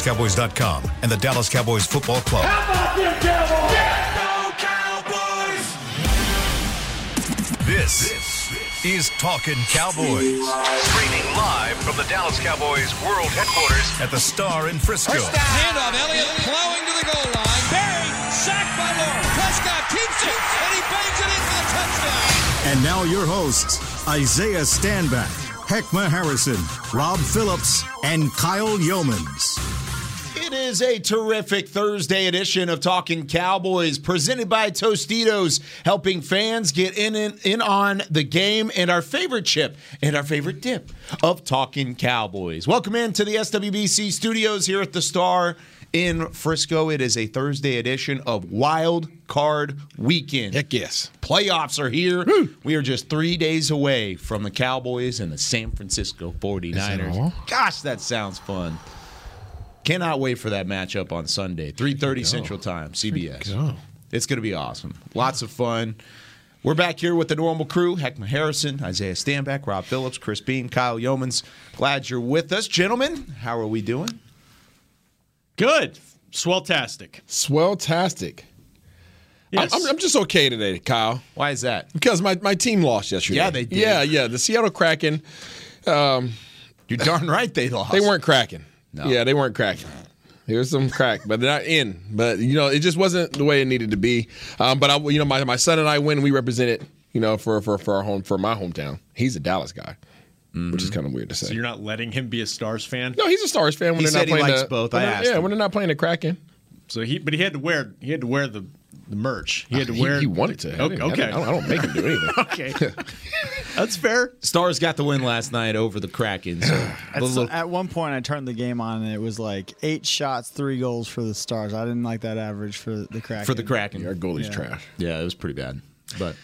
DallasCowboys.com and the Dallas Cowboys Football Club. How about them Cowboys? This is Talking Cowboys. Streaming live from the Dallas Cowboys World Headquarters at the Star in Frisco. Handoff, Elliott plowing to the goal line. Barry, sacked by Lawrence. Prescott keeps it, and he bangs it in for the touchdown. And now your hosts, Isaiah Stanback, Heckma Harrison, Rob Phillips, and Kyle Youmans. It is a terrific Thursday edition of Talking Cowboys, presented by Tostitos, helping fans get in, in in on the game and our favorite chip and our favorite dip of Talking Cowboys. Welcome into the SWBC studios here at the Star in Frisco. It is a Thursday edition of Wild Card Weekend. Heck yes. Playoffs are here. We are just three days away from the Cowboys and the San Francisco 49ers. Gosh, that sounds fun. Cannot wait for that matchup on Sunday, 3.30 Central Time, CBS. go. It's going to be awesome. Lots of fun. We're back here with the normal crew, Heckma Harrison, Isaiah Stanback, Rob Phillips, Chris Bean, Kyle Youmans. Glad you're with us. Gentlemen, how are we doing? Good. Swelltastic. Swelltastic. Yes. I'm, I'm just okay today, Kyle, Why is that? because my, my team lost yesterday. Yeah, they did. Yeah, yeah. The Seattle Kraken, um, You're darn right they lost. they weren't cracking. No. Yeah, they weren't cracking. Here's some crack, but they're not in. But you know, it just wasn't the way it needed to be. Um, but I, you know, my, my son and I win. We represented, you know, for for for our home for my hometown. He's a Dallas guy, which is kind of weird to say. So you're not letting him be a Stars fan? no, he's a Stars fan when He they're said not he playing likes the, both. when I asked yeah, him. when they're not playing the Kraken. So he, but he had to wear, he had to wear the, the merch. He had to He, wear. he wanted to. I Okay, I, okay. didn't- I don't, I don't make him do anything. okay. That's fair. Stars got the win last night over the Kraken. So At, the so- at one point, I turned the game on and it was like eight shots, three goals for the Stars. I didn't like that average for the Kraken. for the Kraken. Our goalie's Yeah. trash. Yeah, it was pretty bad. But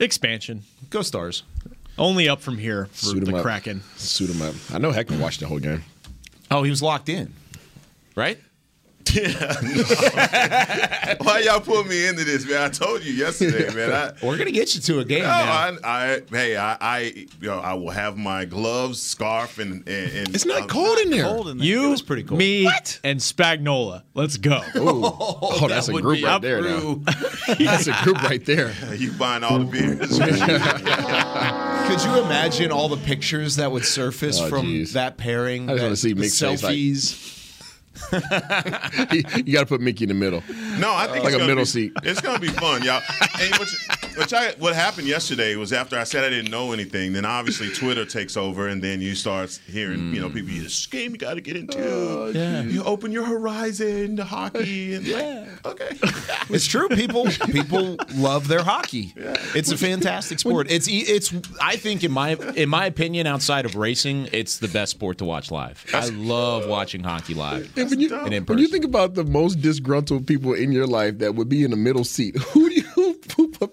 Expansion. go Stars. Only up from here for Suit him the up. Kraken. Suit him up. I know Heckman watched the whole game. Oh, he was locked in, right? Why y'all put me into this, man? I told you yesterday, man. I, We're gonna get you to a game no, now. I, I, hey, I, I, you know, I will have my gloves, scarf, and, and, and It's not um, cold in there. Cold in there. You, was pretty cool. me, and Spagnola. Let's go. Oh, that's a group right up there. Now. That's a group right there. You buying all the beers? Could you imagine all the pictures that would surface Oh, from geez. that pairing? I just wanna see the Mick's face, like- selfies. you got to put Mickey in the middle. No, I think Like it's a gonna middle be, seat. It's gonna be fun, y'all. And which, which I, what happened yesterday was after I said I didn't know anything, then obviously Twitter takes over, and then you start hearing, you know, people, this game you got to get into. Oh, yeah. You open your horizon to hockey, and yeah, okay. It's true. People people love their hockey. It's a fantastic sport. It's e- it's. I think in my in my opinion, outside of racing, it's the best sport to watch live. I love watching hockey live. And when you, And in when you think about the most disgruntled people in your life that would be in the middle seat, who do you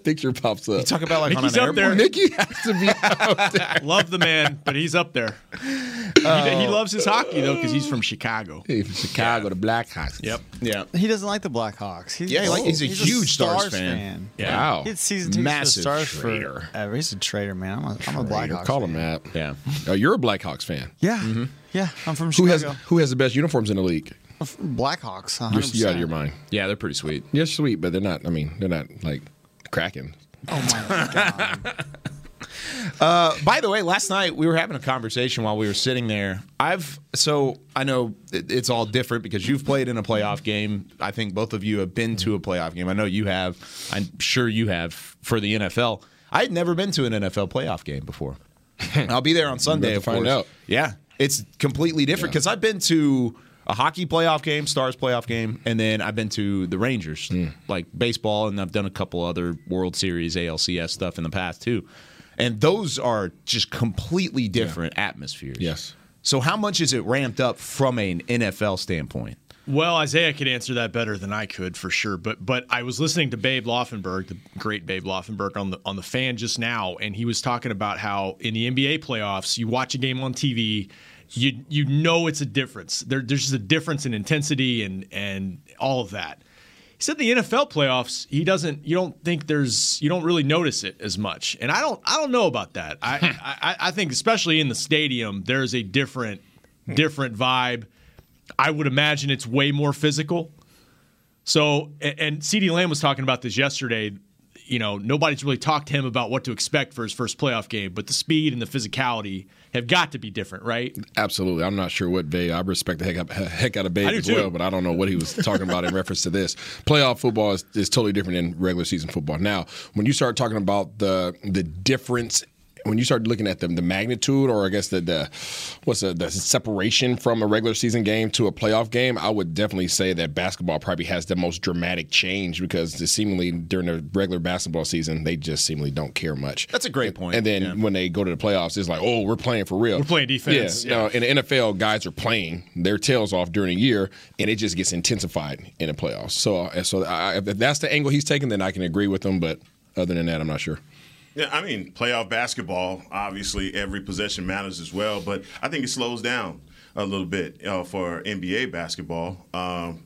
who, who picture pops up? You talk about like Mickey's on an up there. airplane. Mickey has to be out there. Love the man, but he's up there. he, he oh. loves his hockey though because he's from Chicago. Hey, from Chicago, the Blackhawks. Yep. Yeah. He doesn't like the Blackhawks. He's, Yeah, he like- he's a huge Stars fan. Yeah. Wow. He's season tickets Massive the Stars traitor. forever. He's a traitor, man. I'm a, I'm a Blackhawks Call fan. him that. Yeah. Oh, you're a Blackhawks fan. Yeah, mm-hmm. yeah. I'm from Who has Chicago. who has the best uniforms in the league? Blackhawks? 100%. You're, you're out of your mind. Yeah, they're pretty sweet. They're sweet, but they're not. I mean, they're not like cracking. Oh my god. Uh, by the way, last night we were having a conversation while we were sitting there. I've so I know it- it's all different because you've played in a playoff game. I think both of you have been to a playoff game. I know you have. I'm sure you have for the NFL. I had never been to an NFL playoff game before. I'll be there on Sunday. to of find course. out. Yeah, it's completely different because I've been to a hockey playoff game, Stars playoff game, and then I've been to the Rangers, Hmm. like baseball, and I've done a couple other World Series, ALCS stuff in the past too. And those are just completely different atmospheres. Yes. So how much is it ramped up from an NFL standpoint? Well, Isaiah could answer that better than I could for sure. But but I was listening to Babe Laufenberg, the great Babe Laufenberg, on the on the fan just now, and he was talking about how in the NBA playoffs, you watch a game on TV, you you know it's a difference. There, there's just a difference in intensity and and all of that. He said the NFL playoffs, he doesn't. You don't think there's. You don't really notice it as much, and I don't. I don't know about that. I hmm. I, I think especially in the stadium, there's a different different vibe. I would imagine it's way more physical. So, and, and CeeDee Lamb was talking about this yesterday. You know, nobody's really talked to him about what to expect for his first playoff game, but the speed and the physicality have got to be different, right? Absolutely. I'm not sure what Babe. I respect the heck, up, heck out of do as too. well, but I don't know what he was talking about in reference to this. Playoff football is, is totally different than regular season football. Now, when you start talking about the the difference when you start looking at the, the magnitude or I guess the, the what's the, the separation from a regular season game to a playoff game, I would definitely say that basketball probably has the most dramatic change because the seemingly during the regular basketball season they just seemingly don't care much. That's a great point. And then when they go to the playoffs, it's like, oh, we're playing for real. We're playing defense. Yeah, no, in the NFL, guys are playing their tails off during a year, and it just gets intensified in the playoffs. So, so I, if that's the angle he's taking, then I can agree with him. But other than that, I'm not sure. Yeah, I mean, playoff basketball, obviously every possession matters as well, but I think it slows down a little bit uh, for NBA basketball. Um,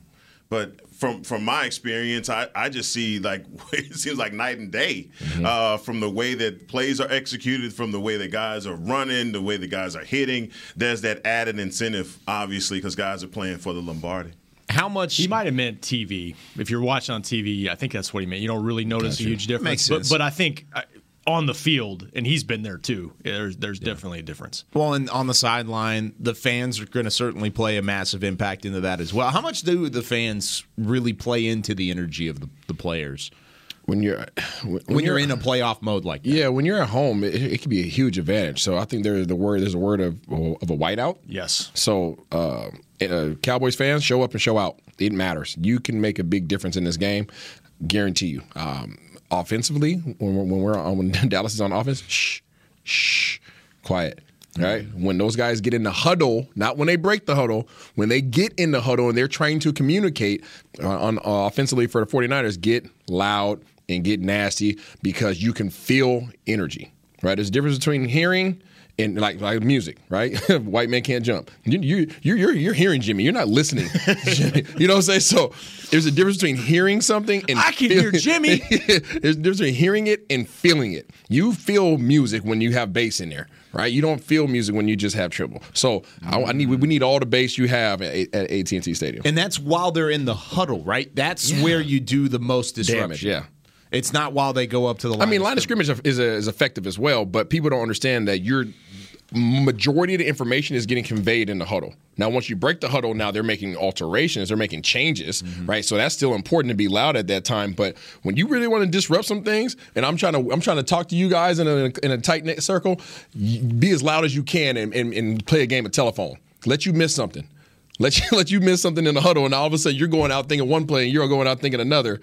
but from from my experience, I, I just see like it seems like night and day uh, from the way that plays are executed, from the way that guys are running, the way the guys are hitting. There's that added incentive, obviously, because guys are playing for the Lombardi. How much? He might have meant TV. If you're watching on TV, I think that's what he meant. You don't really notice a huge difference. Makes but, sense. but I think uh, on the field, and he's been there too. There's there's definitely a difference. Well, and on the sideline, the fans are going to certainly play a massive impact into that as well. How much do the fans really play into the energy of the, the players When you're when, when you're in a playoff mode like that? yeah, when you're at home, it, it can be a huge advantage. So I think there's the word there's a word of of a whiteout. Yes. So, uh, uh, Cowboys fans, show up and show out. It matters. You can make a big difference in this game. Guarantee you. Um, offensively, when we're, when we're on, when Dallas is on offense, shh, shh, quiet. Right? When those guys get in the huddle, not when they break the huddle, when they get in the huddle and they're trying to communicate uh, on uh, offensively for the 49ers, get loud and get nasty because you can feel energy. Right? There's a difference between hearing and like like music, right? White man can't jump. You you you're, you're hearing Jimmy. You're not listening. You know what I'm saying? So there's a difference between hearing something and I can hear Jimmy. there's a difference between hearing it and feeling it. You feel music when you have bass in there, right? You don't feel music when you just have triple. So I, I need we need all the bass you have at, at AT&T Stadium. And that's while they're in the huddle, right? That's where you do the most disruption. Damage, yeah. It's not while they go up to the line. I mean, line of scrimmage is, is effective as well, but people don't understand that your majority of the information is getting conveyed in the huddle. Now, once you break the huddle, now they're making alterations, they're making changes, mm-hmm. right? So that's still important to be loud at that time. But when you really want to disrupt some things, and I'm trying to, I'm trying to talk to you guys in a, in a tight knit circle, be as loud as you can and, and, and play a game of telephone. Let you miss something. Let you let you miss something in the huddle, and all of a sudden you're going out thinking one play, and you're going out thinking another.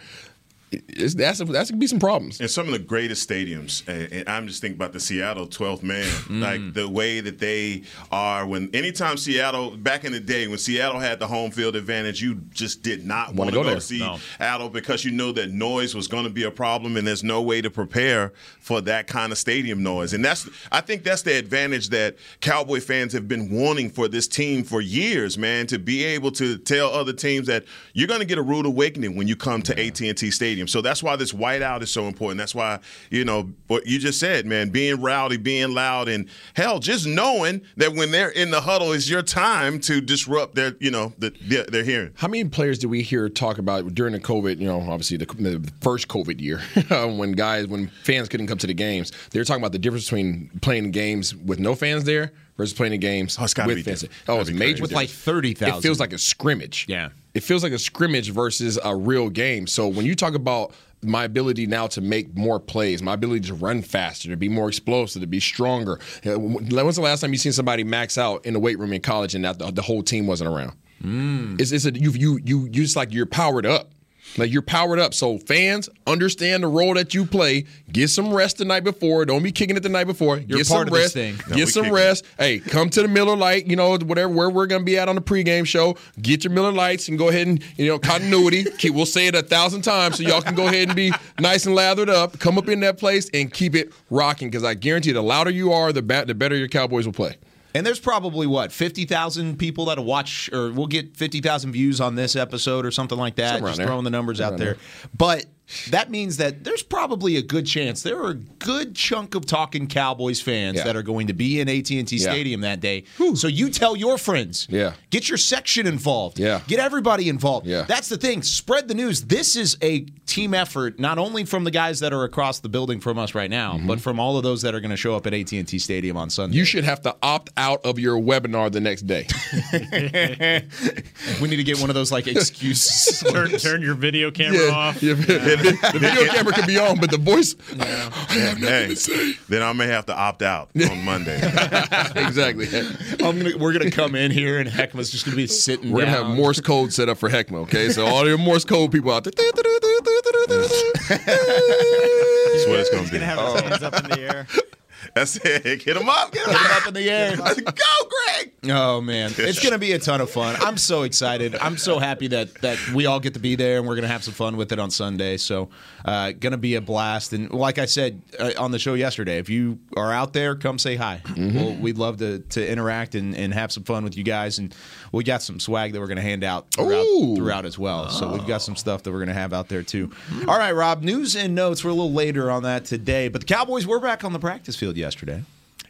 It's, that's that's gonna be some problems. And some of the greatest stadiums, and and I'm just thinking about the Seattle 12th man, mm. like the way that they are. When anytime Seattle, back in the day, when Seattle had the home field advantage, you just did not want to go go, to see No. Seattle because you know that noise was going to be a problem, and there's no way to prepare for that kind of stadium noise. And that's, I think, that's the advantage that Cowboy fans have been wanting for this team for years, man, to be able to tell other teams that you're going to get a rude awakening when you come to AT&T Stadium. So that's why this whiteout is so important. That's why you know what you just said, man, being rowdy, being loud, and hell, just knowing that when they're in the huddle is your time to disrupt their, you know, the, their, their hearing. How many players do we hear talk about during the COVID? You know, obviously the, the first COVID year, when guys, when fans couldn't come to the games, they were talking about the difference between playing games with no fans there versus playing the games Oh, it's with be fans. different. Oh, it's be major. with like thirty thousand. It feels like a scrimmage. Yeah. It feels like a scrimmage versus a real game. So when you talk about my ability now to make more plays, my ability to run faster, to be more explosive, to be stronger. Uh, When's the last time you seen somebody max out in the weight room in college and that the, the whole team wasn't around? It's, it's a, you you you you just like you're powered up. Like you're powered up. So fans understand the role that you play. Get some rest the night before. Don't be kicking it the night before. You're get part some of this rest. thing. No, Get some kicking. rest. Hey, come to the Miller Lite. You know whatever where we're gonna be at on the pregame show. Get your Miller Lights and go ahead and you know continuity. Keep, we'll say it a thousand times so y'all can go ahead and be nice and lathered up. Come up in that place and keep it rocking. Because I guarantee, the louder you are, the ba- the better your Cowboys will play. And there's probably what fifty thousand people that'll watch, or we'll get fifty thousand views on this episode or something like that. Somewhere Just throwing the numbers out there. there. But that means that there's probably a good chance there are a good chunk of talking Cowboys fans Yeah. that are going to be in AT&T Yeah. Stadium that day. So you tell your friends. Yeah. Get your section involved. Yeah. Get everybody involved. Yeah. That's the thing. Spread the news. This is a team effort, not only from the guys that are across the building from us right now, but from all of those that are going to show up at AT&T Stadium on Sunday. Mm-hmm. You should have to opt out of your webinar the next day. we need to get one of those like excuses. Turn, turn your video camera off. Yeah, the video camera can be on, but the voice. Hey, then I may have to opt out on Monday. exactly. I'm gonna, we're going to come in here and Heckma's just going to be sitting We're down. gonna have Morse code set up for Heckma. Okay, so all your Morse code people out there. That's what it's going to be. Gonna have his hands up in the air. That's it. Get him up. Get him up. in the air. Go, Greg. Oh man, it's gonna be a ton of fun. I'm so excited. I'm so happy that that we all get to be there and we're gonna have some fun with it on Sunday. So, uh, gonna be a blast. And like I said uh, on the show yesterday, if you are out there, come say hi. Well, we'd love to to interact and, and have some fun with you guys. And we got some swag that we're gonna hand out throughout, throughout as well. So we've got some stuff that we're gonna have out there too. All right, Rob. News and notes. We're a little later on that today, but the Cowboys were back on the practice field yesterday.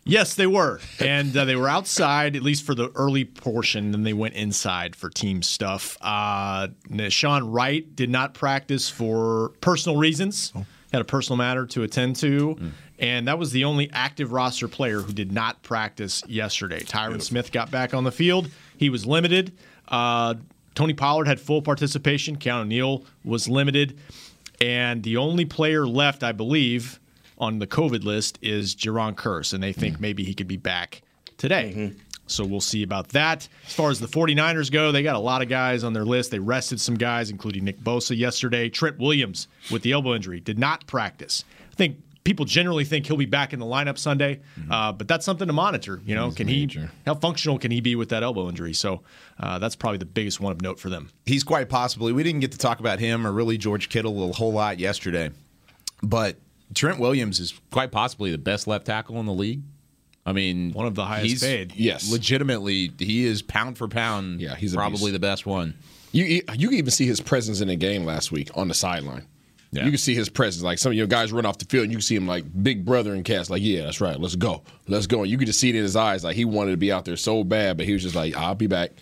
Yes, they were, and uh, they were outside at least for the early portion. Then they went inside for team stuff. Uh, Sean Wright did not practice for personal reasons. Had a personal matter to attend to, and that was the only active roster player who did not practice yesterday. Tyron Smith got back on the field. He was limited. Uh, Tony Pollard had full participation. Keanu Neal was limited, and the only player left, I believe, on the COVID list is Jayron Kearse, and they think maybe he could be back today. So we'll see about that. As far as the 49ers go, they got a lot of guys on their list. They rested some guys, including Nick Bosa yesterday. Trent Williams with the elbow injury did not practice. I think people generally think he'll be back in the lineup Sunday, uh, but that's something to monitor. You know, can he how functional can he be with that elbow injury? So uh, that's probably the biggest one of note for them. he's quite possibly. We didn't get to talk about him or really George Kittle a whole lot yesterday, but Trent Williams is quite possibly the best left tackle in the league. I mean, One of the highest he's paid. Yes. legitimately, he is pound for pound. Yeah, he's probably the best one. You you can even see his presence in the game last week on the sideline. Yeah. You can see his presence. Like some of your guys run off the field, and you can see him like big brother and cast. Like, yeah, that's right. Let's go. Let's go. And you could just see it in his eyes. Like he wanted to be out there so bad, but he was just like, I'll be back.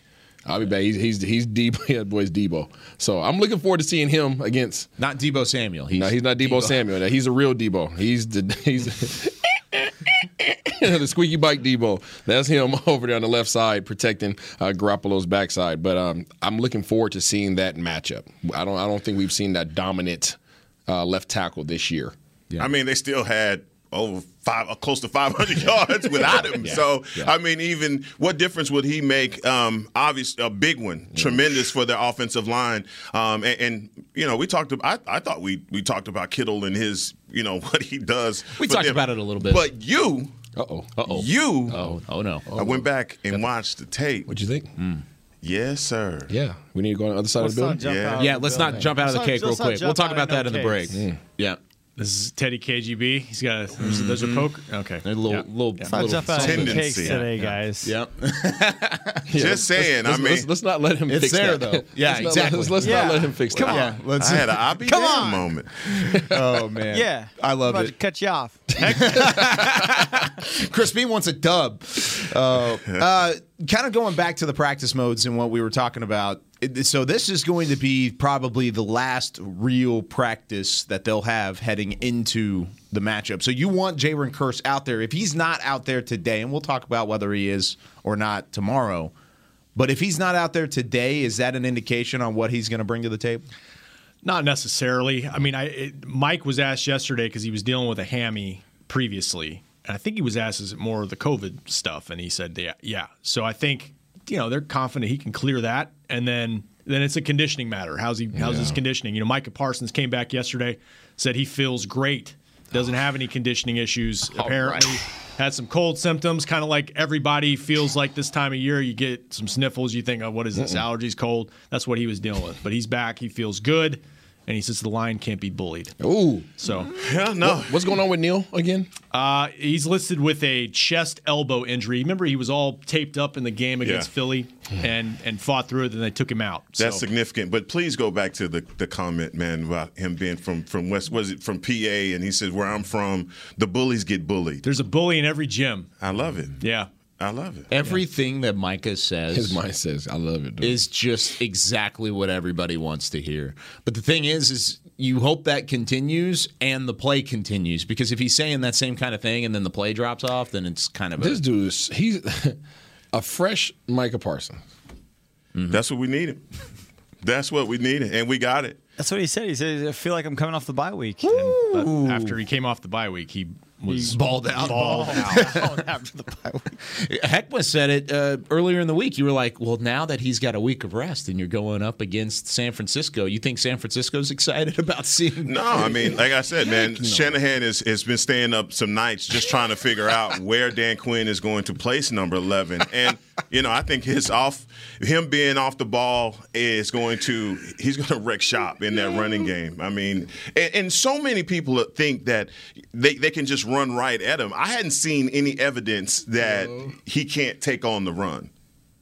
I'll be back. He's he's he's Deebo. Yeah, boy's Deebo. So I'm looking forward to seeing him against. Not Deebo Samuel. He's No, he's not Deebo, Samuel. He's a real Deebo. He's the he's the squeaky bike Deebo. That's him over there on the left side protecting uh, Garoppolo's backside. But um, I'm looking forward to seeing that matchup. I don't I don't think we've seen that dominant uh, left tackle this year. I mean, they still had over five, uh, close to 500 yards without him. So, I mean, even what difference would he make? Um, obviously, a big one, tremendous for their offensive line. Um, and, and you know, we talked. About, I, I thought we we talked about Kittle and his, you know, what he does. We talked them. about it a little bit. But you, Uh oh. Uh oh. you, Oh, oh no. I went back and watched the tape. What'd you think? Yes, sir. Yeah, we need to go on the other side Let's of the building. Yeah. out. Yeah, of let's building. not jump out of the cake real let's not quick. We'll talk about that in the break. cakes. Yeah. This is Teddy KGB. He's got a, there's, there's a poker. Okay. A little, Yeah. little, Let's little jump out of Tendency. cakes today, guys. Yep. Just saying. Let's, I mean, let's, let's not let him It's fix there, that. though. Yeah, let's not, exactly. Let's, let's Yeah. not let him fix Come that. on. Let's I had an I'll Come on. moment. Oh man. Yeah. I love I'm about it. to cut you off. Chris Bean wants a dub. Uh, uh, kind of going back to the practice modes and what we were talking about. So this is going to be probably the last real practice that they'll have heading into the matchup. So you want Jalen Kearse out there. If he's not out there today, and we'll talk about whether he is or not tomorrow. But if he's not out there today, is that an indication on what he's going to bring to the table? Not necessarily. I mean, I it, Mike was asked yesterday because he was dealing with a hammy previously, I think he was asked is it more of the COVID stuff, and he said yeah, yeah. So I think you know they're confident he can clear that, and then then it's a conditioning matter. How's he? How's his conditioning? You know, Micah Parsons came back yesterday, said he feels great, doesn't oh. have any conditioning issues. apparently, had some cold symptoms, kind of like everybody feels like this time of year. You get some sniffles, you think, oh, what is this? Allergies, cold. That's what he was dealing with. But he's back. He feels good. And he says the lion can't be bullied. Ooh. So Yeah, no. What's going on with Neal again? uh, he's listed with a chest elbow injury. Remember, he was all taped up in the game against Yeah. Philly and and fought through it. Then they took him out. That's So- significant. But please go back to the, the comment, man, about him being from from West. Was it from PA? And he says, "Where I'm from, the bullies get bullied." There's a bully in every gym. I love it. Yeah. I love it. Everything that Micah says His mind says, "I love it." Dude. is just exactly what everybody wants to hear. But the thing is, is you hope that continues and the play continues because if he's saying that same kind of thing and then the play drops off, then it's kind of a, this dude is he's a fresh Micah Parsons. Mm-hmm. That's what we needed. That's what we needed, and we got it. That's what he said. He said, I feel like I'm coming off the bye week. And But after he came off the bye week, he was balled out. balled out. after the bye week. Heckma said it uh, earlier in the week. You were like, "Well, now that he's got a week of rest and you're going up against San Francisco, you think San Francisco's excited about seeing?" No, I mean, like I said, man, Shanahan has, has been staying up some nights just trying to figure out where Dan Quinn is going to place number 11. And, you know, I think his off, him being off the ball is going to, he's going to wreck shop in that running game. I mean, and, and so many people think that they, they can just run right at him. I hadn't seen any evidence that he can't take on the run.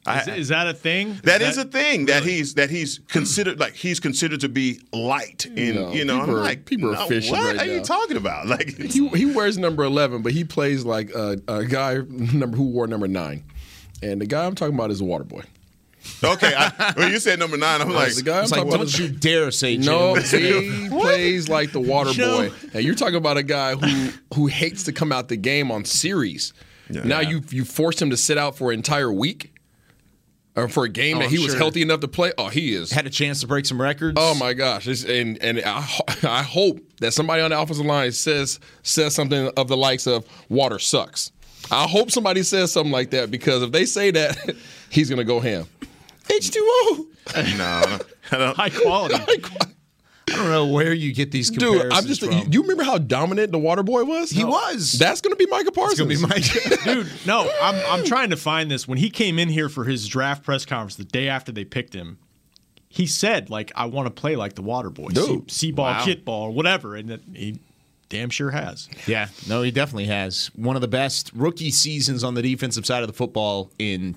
I, Is, is that a thing? that is a thing that he's that he's considered like he's considered to be light in No, you know people I'm are- like people are no, fishing what right are you talking about like He, he wears number 11, but he plays like a, a guy number who wore number nine. And the guy I'm talking about is a water boy. Okay I, when you said number nine I'm like the guy I'm It's like, talking about don't is you dare say No, Jalen. he plays like the water boy. And you're talking about a guy who who hates to come out the game on series. Now you you forced him to sit out for an entire week, or for a game Oh, that I'm he was healthy enough to play. Oh, he is. Had a chance to break some records. Oh my gosh! It's, and and I, I hope that somebody on the offensive line says says something of the likes of "water sucks." I hope somebody says something like that because if they say that, he's gonna go ham. H two O. no I don't, high quality. I don't know where you get these Dude, I'm just. from. You, you remember how dominant the water boy was? he was. That's gonna be Micah Parsons. gonna be Mike. Dude, no, I'm I'm trying to find this. When he came in here for his draft press conference the day after they picked him, he said like, "I want to play like the water boy, Dude. see, ball, Wow. kit ball, whatever," and that he damn sure has. Yeah, no, he definitely has one of the best rookie seasons on the defensive side of the football in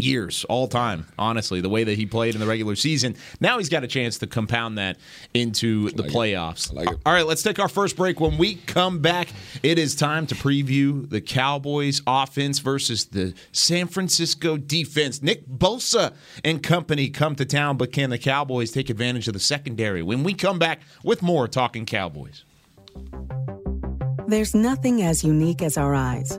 years, all time. Honestly, the way that he played in the regular season, now he's got a chance to compound that into the playoffs. like it. All right, let's take our first break. When we come back, it is time to preview the Cowboys offense versus the San Francisco defense. Nick Bosa and company come to town, but can the Cowboys take advantage of the secondary? When we come back with more talking Cowboys. There's nothing as unique as our eyes,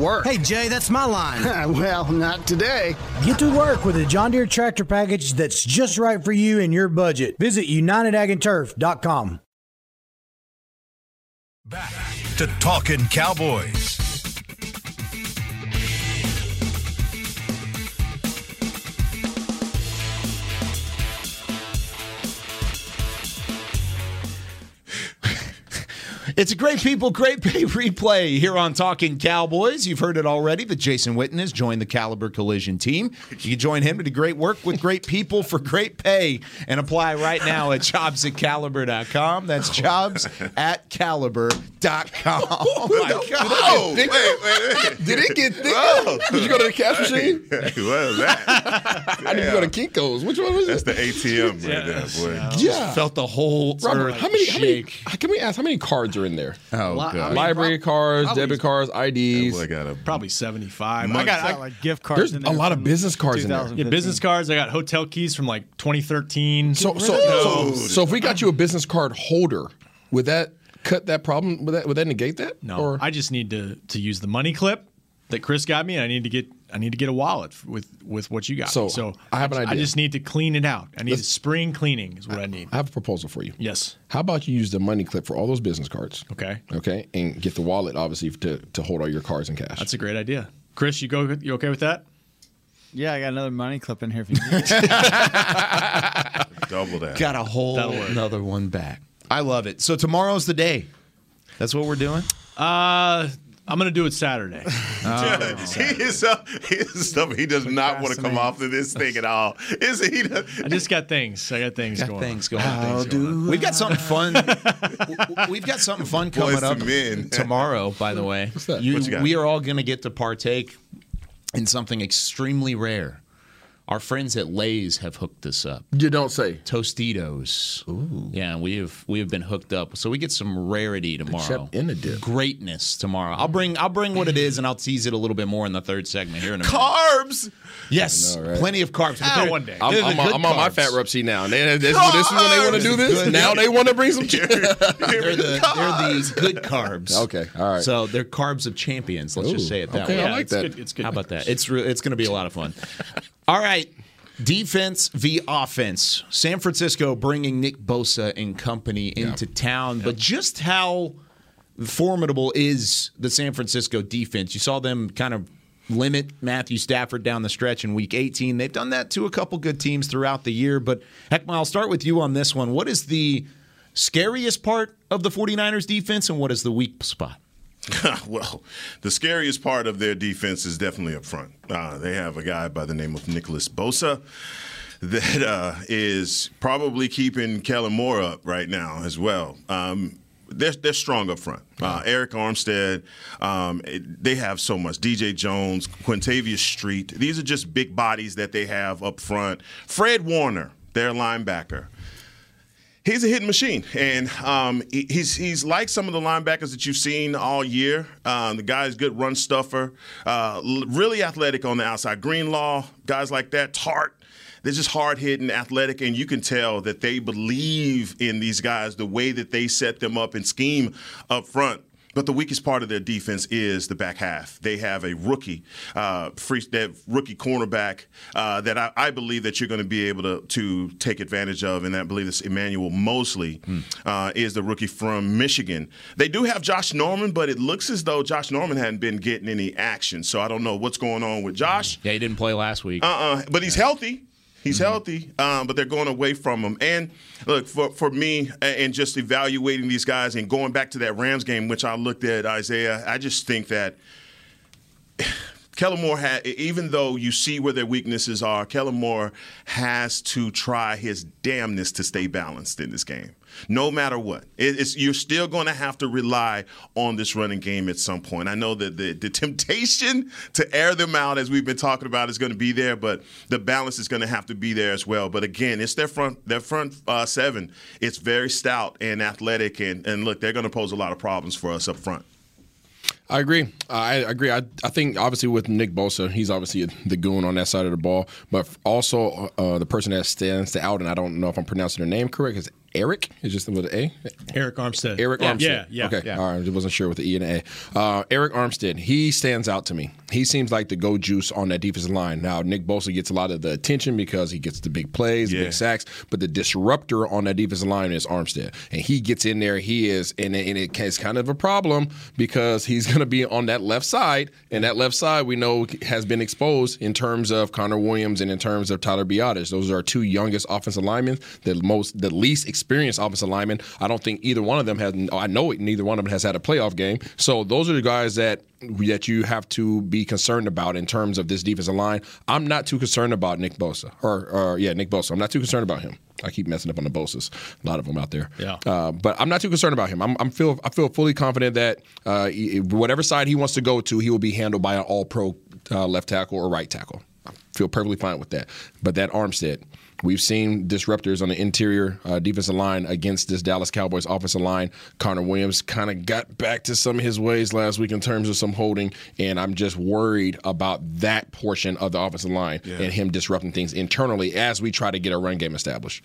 work. Hey, Jay, that's my line. well, not today. Get to work with a John Deere tractor package that's just right for you and your budget. Visit UnitedAgAndTurf.com. Back to Talking Cowboys. It's a great people, great pay replay here on Talking Cowboys. You've heard it already that Jason Witten has joined the Caliber Collision team. You can join him to do great work with great people for great pay and apply right now at jobs at caliber.com. That's jobs at caliber.com. Oh my God. Oh, wait, wait, wait. Did it get thick? Whoa. Did you go to the cash Hey, machine? what is that? I need to go to Kinko's. Which one was That's it? the ATM right Yes. there, boy. Yeah. Felt the whole Robert, earth how many, how many? Can we ask how many cards are in there? Oh, Lot- God. I mean, Library prob- cards, probably- debit cards, IDs. Boy, got a Probably 75. I got, I, Got like gift cards. There's in a there lot of from business cards in there. 2015. yeah, business cards. I got hotel keys from like 2013. So, so, so, so if we got you a business card holder, would that cut that problem? Would that would that negate that? No, Or I just need to to use the money clip that Chris got me. And I need to get I need to get a wallet with with what you got. So, so I have an idea. I just need to clean it out. I need Let's- a spring cleaning is what I need. I have a proposal for you. Yes. How about you use the money clip for all those business cards? Okay. Okay, and get the wallet obviously to to hold all your cards and cash. That's a great idea. Chris, you go. You okay with that? Yeah, I got another money clip in here if you need. double that. Got a whole another one back. I love it. So tomorrow's the day. That's what we're doing. Uh, I'm gonna do it Saturday. he is uh, he is stuff. He does not want to come off of this thing at all. Is he? Does, I just got things. I got things Got going. things going. on. on. Things going on. We've got something fun. We've got something fun coming Boys up men. tomorrow. By the way, You- you we are all going to get to partake in something extremely rare. Our friends at Lay's have hooked us up. you don't say. Tostitos. Ooh. Yeah, we have we have been hooked up. So we get some rarity tomorrow. chip in the dip. Greatness tomorrow. I'll bring I'll bring what it is and I'll tease it a little bit more in the third segment here in a minute. carbs. Yes, know, right? plenty of carbs. Ah, one day. I'm, I'm, I'm on my fat rep seat now. They, this, this is when they want to do this. Good. Now they want to bring some. They're the, they're the good carbs. Okay, all right. So they're carbs of champions. Let's just say it that okay, way. I like it's that. Good. It's good. How about that? It's re- it's going to be a lot of fun. All right. Defense v offense. San Francisco bringing Nick Bosa and company into town, but just how formidable is the San Francisco defense? You saw them kind of limit Matthew Stafford down the stretch in week 18. They've done that to a couple good teams throughout the year, but Heckma, I'll start with you on this one. What is the scariest part of the 49ers defense and what is the weak spot? well, the scariest part of their defense is definitely up front. Uh, they have a guy by the name of Nicholas Bosa that uh, is probably keeping Kellen Moore up right now as well. Um, they're, they're strong up front. Uh, Arik Armstead, um, it- they have so much. DJ Jones, Kentavius Street. These are just big bodies that they have up front. Fred Warner, their linebacker he's a hitting machine, and um, he- he's he's like some of the linebackers that you've seen all year. Um, the guy's good run stuffer, uh, really athletic on the outside. Greenlaw, guys like that, Tart. They're just hard hitting, athletic, and you can tell that they believe in these guys the way that they set them up and scheme up front. But the weakest part of their defense is the back half. They have a rookie, uh, free, that rookie cornerback uh, that I, I believe that you're going to be able to to take advantage of, and I believe it's Emmanuel Moseley uh, is the rookie from Michigan. They do have Josh Norman, but it looks as though Josh Norman hadn't been getting any action. So I don't know what's going on with Josh. Yeah, he didn't play last week. Uh-uh. But he's healthy. He's healthy, um, but they're going away from him. And look, for, for me, and just evaluating these guys and going back to that Rams game, which I looked at Isaiah, I just think that Kellen Moore had, even though you see where their weaknesses are, Kellen Moore has to try his damnness to stay balanced in this game, no matter what. It's, you're still going to have to rely on this running game at some point. I know that the, the temptation to air them out, as we've been talking about, is going to be there, but the balance is going to have to be there as well. But again, it's their front, their front uh, seven. It's very stout and athletic, and, and look, they're going to pose a lot of problems for us up front. I agree. I agree. I, I think obviously with Nick Bosa, he's obviously the goon on that side of the ball, but also uh, the person that stands to out, and I don't know if I'm pronouncing her name correct, is Arik is just with an A. Arik Armstead. Arik yeah. Armstead. Yeah, yeah. Okay. yeah. All right. I wasn't sure with the E and A. Uh, Arik Armstead. He stands out to me. He seems like the go juice on that defensive line. Now Nick Bosa gets a lot of the attention because he gets the big plays, Yeah. big sacks. But the disruptor on that defensive line is Armstead, and he gets in there. He is, and, it- and it's kind of a problem because he's going to be on that left side, and that left side we know has been exposed in terms of Connor Williams and in terms of Tyler Biadasz. Those are our two youngest offensive linemen, the most, the least experienced offensive linemen. I don't think either one of them has. I know it, neither one of them has had a playoff game. So those are the guys that that you have to be concerned about in terms of this defensive line. I'm not too concerned about Nick Bosa, or, or yeah, Nick Bosa. I'm not too concerned about him. I keep messing up on the Bosas. A lot of them out there. Yeah. Uh, but I'm not too concerned about him. I'm, I'm feel I feel fully confident that uh, whatever side he wants to go to, he will be handled by an All Pro uh, left tackle or right tackle. I feel perfectly fine with that. But that Armstead, we've seen disruptors on the interior uh, defensive line against this Dallas Cowboys offensive line. Connor Williams kind of got back to some of his ways last week in terms of some holding, and I'm just worried about that portion of the offensive line and him disrupting things internally as we try to get a run game established.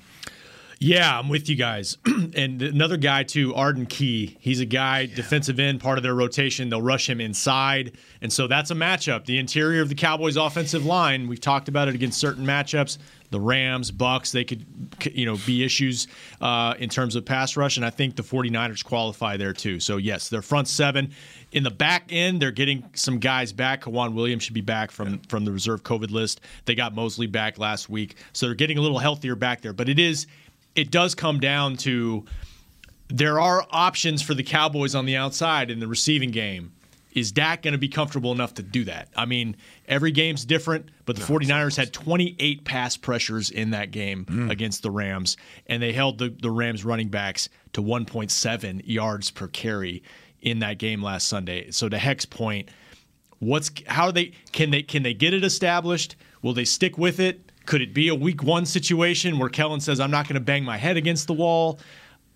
Yeah, I'm with you guys. and another guy too, Arden Key. He's a guy, defensive end, part of their rotation. They'll rush him inside, and so that's a matchup. The interior of the Cowboys' offensive line. We've talked about it against certain matchups. The Rams, Bucks, they could, you know, be issues uh, in terms of pass rush, and I think the 49ers qualify there too. So yes, their front seven. In the back end, they're getting some guys back. K'Waun Williams should be back from from the reserve COVID list. They got Moseley back last week, so they're getting a little healthier back there. But it is it does come down to there are options for the Cowboys on the outside in the receiving game. Is Dak going to be comfortable enough to do that? I mean, every game's different, but the 49ers had 28 pass pressures in that game mm. against the Rams, and they held the, the Rams running backs to 1.7 yards per carry in that game last Sunday. So to Heck's point, what's how they can they can they get it established? Will they stick with it? Could it be a week one situation where Kellen says, I'm not going to bang my head against the wall?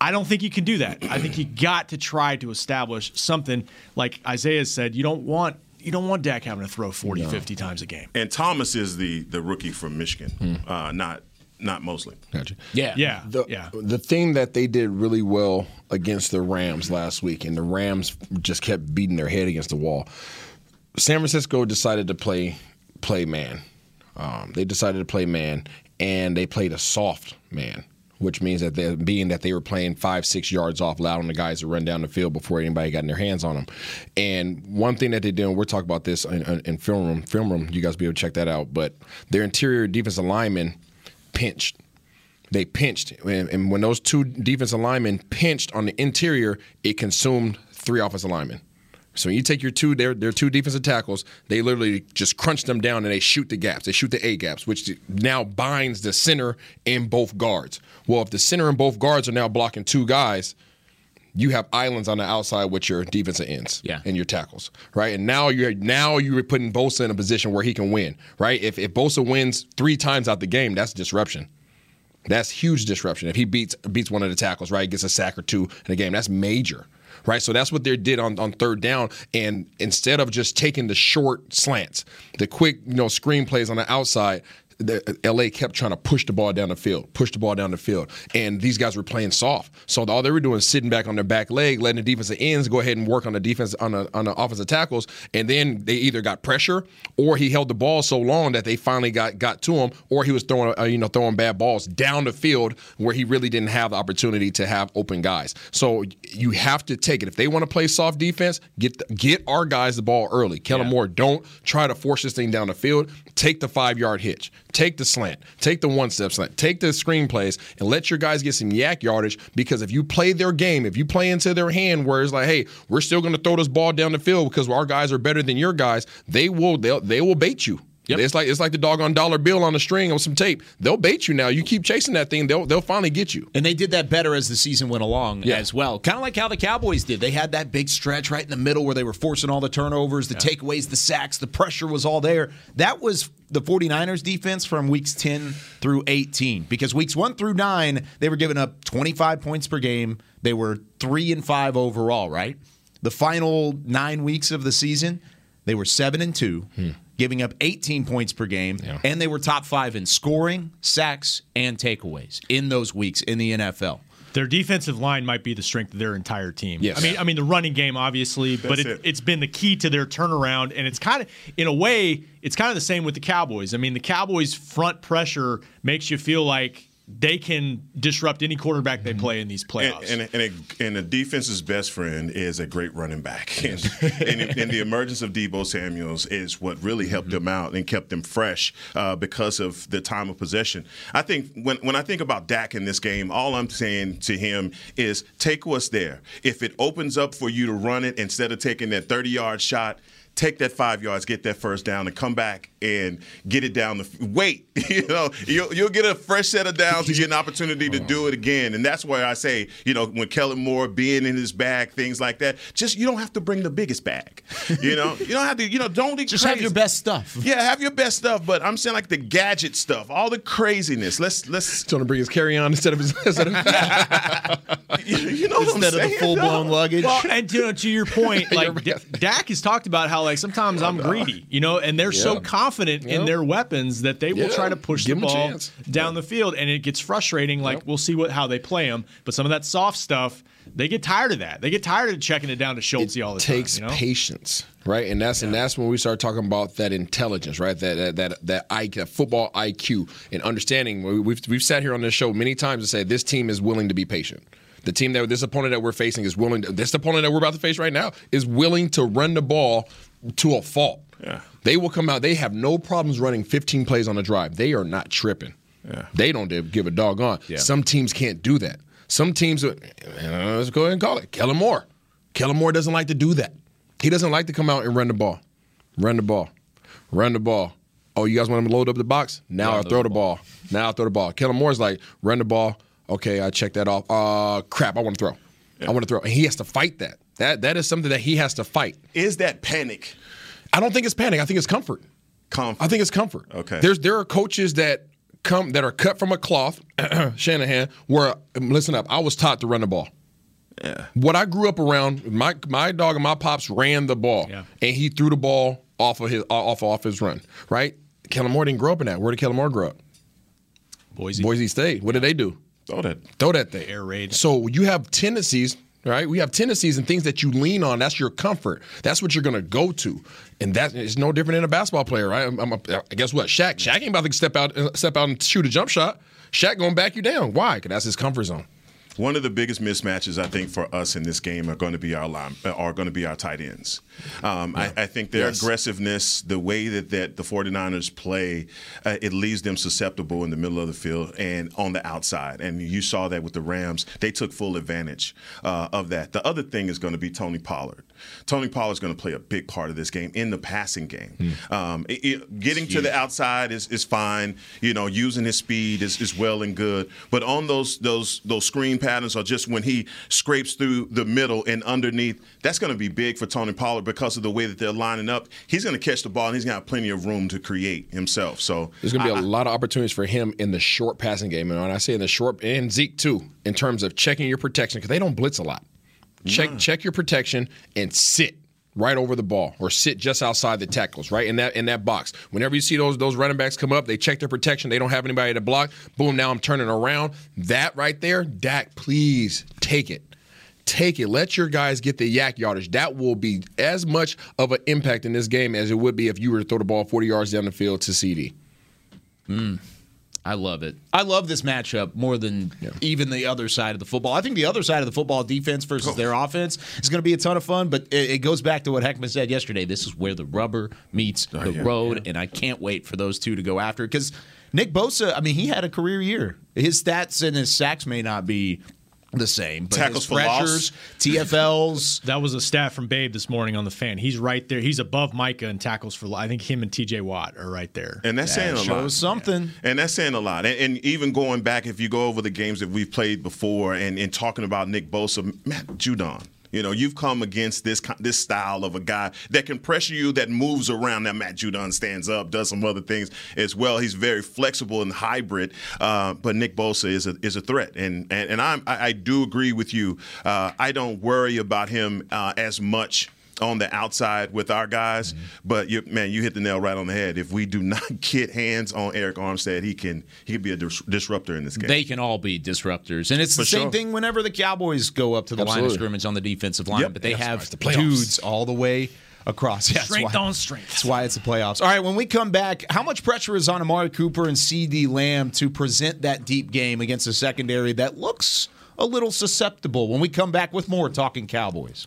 I don't think you can do that. I think you got to try to establish something like Isaiah said, you don't want you don't want Dak having to throw 40, 50 times a game. And Thomas is the the rookie from Michigan, uh, not not Moseley. Gotcha. Yeah. Yeah. The, yeah. the thing that they did really well against the Rams last week, and the Rams just kept beating their head against the wall. San Francisco decided to play play man. Um, they decided to play man, and they played a soft man, which means that they, being that they were playing five six yards off, allowing the guys to run down the field before anybody got in their hands on them. And one thing that they did, and we're talking about this in, in, in film room, film room, you guys be able to check that out. But their interior defensive linemen pinched they pinched, and, when those two defensive linemen pinched on the interior, it consumed three offensive linemen. So when you take your two, their their two defensive tackles, they literally just crunch them down and they shoot the gaps. They shoot the A gaps, which now binds the center and both guards. Well, if the center and both guards are now blocking two guys, you have islands on the outside with your defensive ends Yeah. and your tackles, right? And now you're now you're putting Bosa in a position where he can win, right? If if Bosa wins three times out the game, that's disruption. That's huge disruption. If he beats beats one of the tackles, right, gets a sack or two in a game, that's major, right? So that's what they did on, on third down. And instead of just taking the short slants, the quick you know screen plays on the outside, the, LA kept trying to push the ball down the field, push the ball down the field, and these guys were playing soft. So all they were doing is sitting back on their back leg, letting the defensive ends go ahead and work on the defense on the on the offensive tackles, and then they either got pressure or he held the ball so long that they finally got got to him, or he was throwing uh, you know throwing bad balls down the field where he really didn't have the opportunity to have open guys. So you have to take it if they want to play soft defense. Get the, get our guys the ball early. Kellen Moore, don't try to force this thing down the field. Take the five yard hitch. Take the slant. Take the one step slant. Take the screen plays and let your guys get some YAC yardage because if you play their game, if you play into their hand where it's like, hey, we're still going to throw this ball down the field because our guys are better than your guys, they will they will bait you. It's like it's like the doggone dollar bill on a string on some tape. They'll bait you now. You keep chasing that thing, they'll they'll finally get you. And they did that better as the season went along Yeah. as well. Kind of like how the Cowboys did. They had that big stretch right in the middle where they were forcing all the turnovers, the takeaways, the sacks, the pressure was all there. That was the 49ers defense from weeks 10 through 18 because weeks 1 through 9 they were giving up 25 points per game. They were 3 and 5 overall, right? The final 9 weeks of the season, they were 7 and 2. Hmm. Giving up 18 points per game, and they were top five in scoring, sacks, and takeaways in those weeks in the NFL. Their defensive line might be the strength of their entire team. Yes. I mean, I mean the running game obviously, but it, it. it's been the key to their turnaround, and it's kind of, in a way, it's kind of the same with the Cowboys. I mean, the Cowboys' front pressure makes you feel like they can disrupt any quarterback they play in these playoffs. And, and, and, a, and a defense's best friend is a great running back. And, and, the emergence of Deebo Samuels is what really helped them out and kept them fresh uh, because of the time of possession. I think when, when I think about Dak in this game, all I'm saying to him is take what's there. If it opens up for you to run it instead of taking that 30 yard shot, take that five yards, get that first down, and come back and get it down the wait. You know, you'll, you'll get a fresh set of downs to get an opportunity to do it again, and that's why I say, you know, when Kellen Moore being in his bag, things like that. Just you don't have to bring the biggest bag. You know, you don't have to. You know, don't Just have your best stuff. Yeah, have your best stuff, but I'm saying like the gadget stuff, all the craziness. Let's let's. Trying to bring his carry on instead of his. Instead of, you know what I'm Instead of the full blown luggage. Well, and you know, to your point, like D- Dak has talked about how like sometimes I'm oh, greedy, you know, and they're so Yeah. confident in their weapons that they will Yeah. try to push Give the ball down the field, and it gets frustrating. Like we'll see what how they play them, but some of that soft stuff, they get tired of that. They get tired of checking it down to Schultz all the takes time. You know? patience, right? And that's and that's when we start talking about that intelligence, right? That that that that, I, that football IQ and understanding. We- We've we've sat here on this show many times and said this team is willing to be patient. The team that this opponent that we're facing is willing. To, this opponent that we're about to face right now is willing to run the ball to a fault. Yeah. They will come out. They have no problems running 15 plays on a drive. They are not tripping. Yeah. They don't give a doggone. Some teams can't do that. Some teams, uh, let's go ahead and call it. Kellen Moore. Kellen Moore doesn't like to do that. He doesn't like to come out and run the ball. Run the ball. Run the ball. Oh, you guys want him to load up the box? Now I'll throw the ball. Now I'll throw the ball. Kellen Moore's like, run the ball. Okay, I check that off. Uh, crap, I want to throw. I want to throw. And he has to fight that. That that is something that he has to fight. Is that panic? I don't think it's panic. I think it's comfort. Comfort. I think it's comfort. Okay. There's there are coaches that come that are cut from a cloth, Shanahan. Where listen up, I was taught to run the ball. Yeah. What I grew up around, my my dog and my pops ran the ball, Yeah. and he threw the ball off of his off off his run. Right. Kellen Moore didn't grow up in that. Where did Kellen Moore grow up? Boise. Boise State. What did they do? Throw that. Throw that thing. Air raid. So you have tendencies, right? We have tendencies and things that you lean on. That's your comfort. That's what you're going to go to, and that is no different than a basketball player, right? I'm, I'm a, guess what? Shaq. Shaq ain't about to step out, uh, step out and shoot a jump shot. Shaq going to back you down. Why? Because that's his comfort zone. One of the biggest mismatches I think for us in this game are going to be our line, are going to be our tight ends. Um, I, I think their Yes. aggressiveness, the way that, that the 49ers play, uh, it leaves them susceptible in the middle of the field and on the outside. And you saw that with the Rams; they took full advantage uh, of that. The other thing is going to be Tony Pollard. Tony Pollard is going to play a big part of this game in the passing game. Um, it- it- getting to the outside is, is fine. You know, using his speed is, is well and good. But on those those those screen patterns or just when he scrapes through the middle and underneath, that's going to be big for Tony Pollard because of the way that they're lining up. He's going to catch the ball and he's going to have plenty of room to create himself. So There's going to be I- a lot of opportunities for him in the short passing game. And when I say in the short, and Zeke too, in terms of checking your protection, because they don't blitz a lot. Check check your protection and sit right over the ball or sit just outside the tackles, right in that in that box. Whenever you see those those running backs come up, they check their protection. They don't have anybody to block. Boom! Now I'm turning around. That right there, Dak, please take it. Take it. Let your guys get the YAC yardage. That will be as much of an impact in this game as it would be if you were to throw the ball 40 yards down the field to CD. Mm. I love it. I love this matchup more than even the other side of the football. I think the other side of the football, defense versus their oh. offense, is going to be a ton of fun. But it, it goes back to what Heckman said yesterday. This is where the rubber meets oh, the yeah, road, and I can't wait for those two to go after it because Nick Bosa. I mean, he had a career year. His stats and his sacks may not be the same, but Tackles for loss. pressures, TFLs. That was a stat from Babe this morning on the fan. He's right there. He's above Micah in tackles for. I think him and T.J. Watt are right there. And that's saying a lot. shows something. And that's saying a lot. And, and even going back, if you go over the games that we've played before and, and talking about Nick Bosa, Matt Judon. You know, you've come against this this style of a guy that can pressure you, that moves around. Now, Matt Judon stands up, does some other things as well. He's very flexible and hybrid. Uh, but Nick Bosa is a is a threat, and and, and I, I do agree with you. Uh, I don't worry about him uh, as much on the outside with our guys. Mm-hmm. But you, man, you hit the nail right on the head. If we do not get hands on Arik Armstead, he can he can be a dis- disruptor in this game. They can all be disruptors. And it's For the same sure. thing whenever the Cowboys go up to the line of scrimmage on the defensive line, Yep. but they That's have the playoffs. dudes all the way across. Yeah, Strength why- on strength. That's why it's the playoffs. All right, when we come back, how much pressure is on Amari Cooper and CeeDee Lamb to present that deep game against a secondary that looks a little susceptible? When we come back with more Talking Cowboys.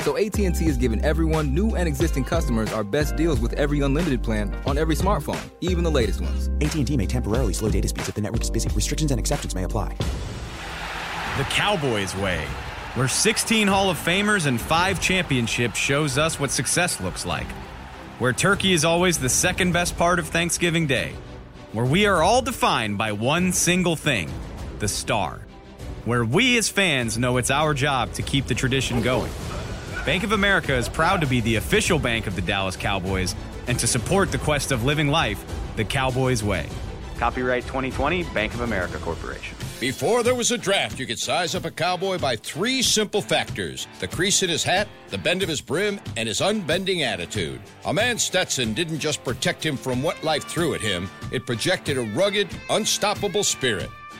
So AT&T is giving everyone, new and existing customers, our best deals with every unlimited plan on every smartphone, even the latest ones. AT&T may temporarily slow data speeds if the network is busy. Restrictions and exceptions may apply. The Cowboys way, where 16 Hall of Famers and five championships shows us what success looks like. Where turkey is always the second best part of Thanksgiving Day. Where we are all defined by one single thing the star. Where we as fans know it's our job to keep the tradition going. Bank of America is proud to be the official bank of the Dallas Cowboys and to support the quest of living life the Cowboys way. Copyright 2020, Bank of America Corporation. Before there was a draft, you could size up a cowboy by three simple factors the crease in his hat, the bend of his brim, and his unbending attitude. A man Stetson didn't just protect him from what life threw at him, it projected a rugged, unstoppable spirit.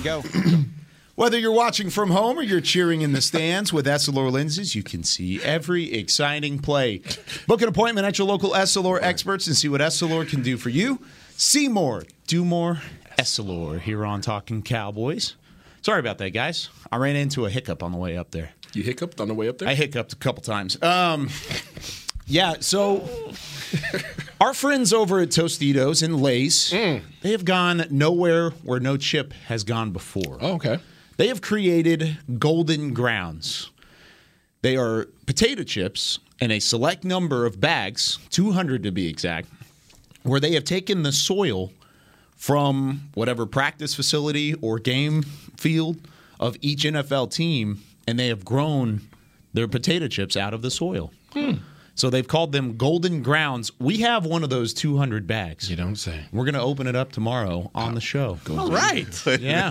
And go. Whether you're watching from home or you're cheering in the stands with Essilor lenses, you can see every exciting play. Book an appointment at your local Essilor experts and see what Essilor can do for you. See more, do more, Essilor here on Talking Cowboys. Sorry about that, guys. I ran into a hiccup on the way up there. You hiccuped on the way up there? I hiccuped a couple times. Um, yeah, so our friends over at Tostitos and Lay's, mm. they have gone nowhere where no chip has gone before. Oh, okay. They have created golden grounds. They are potato chips in a select number of bags, 200 to be exact, where they have taken the soil from whatever practice facility or game field of each NFL team and they have grown their potato chips out of the soil. Hmm. So they've called them golden grounds. We have one of those 200 bags. You don't say. We're going to open it up tomorrow on the show. All right. Yeah.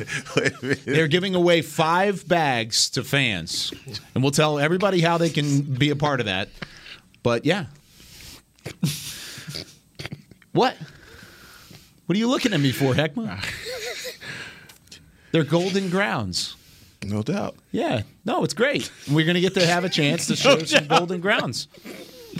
They're giving away five bags to fans. And we'll tell everybody how they can be a part of that. But yeah. What? What are you looking at me for, Heckma? They're golden grounds. No doubt. Yeah. No, it's great. We're going to get to have a chance to show some golden grounds.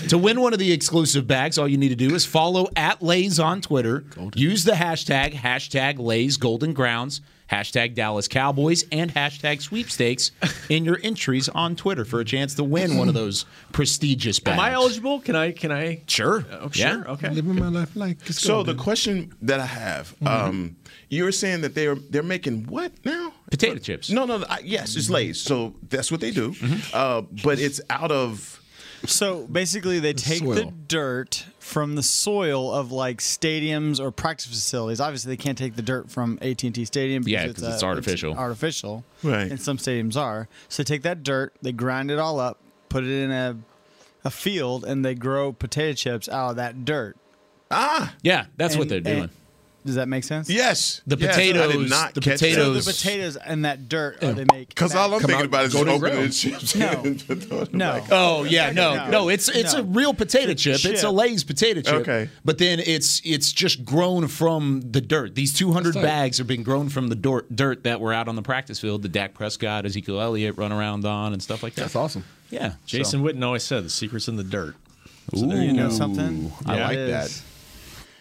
To win one of the exclusive bags, all you need to do is follow at Lays on Twitter. Use the hashtag, hashtag Lays Golden Grounds, hashtag Dallas Cowboys, and hashtag sweepstakes in your entries on Twitter for a chance to win one of those prestigious bags. Am I eligible? Can I? Can I? Sure. Oh, Yeah. Okay. Living my life like So golden. the question that I have, um, you were saying that they're they're making what now? Potato chips. No, no, no I, yes, it's Lay's. So that's what they do. Uh, but it's out of So basically, they take the dirt from the soil of like stadiums or practice facilities. Obviously, they can't take the dirt from AT and T Stadium. Yeah, because 'cause it's artificial. artificial, Right. And some stadiums are. So they take that dirt, they grind it all up, put it in a a field, and they grow potato chips out of that dirt. Ah, Yeah, that's what they're doing. And- Does that make sense? Yes. The Yes, I did potatoes. not the catch that. potatoes. So the potatoes and that dirt uh, they make. Because all I'm thinking out, about is go just to the opening ground. chips. No. No. Oh yeah, no, No. no. It's it's No. a real potato It's a chip. It's a chip. Lay's potato chip. Okay. but then it's it's just grown from the dirt. These 200 tight. bags are being grown from the dirt, dirt that were out on the practice field. The Dak Prescott, Ezekiel Elliott run around on and stuff like that. That's awesome. Yeah, Jason Witten always said the secret's in the dirt. So there you know something. I Yeah, like it that.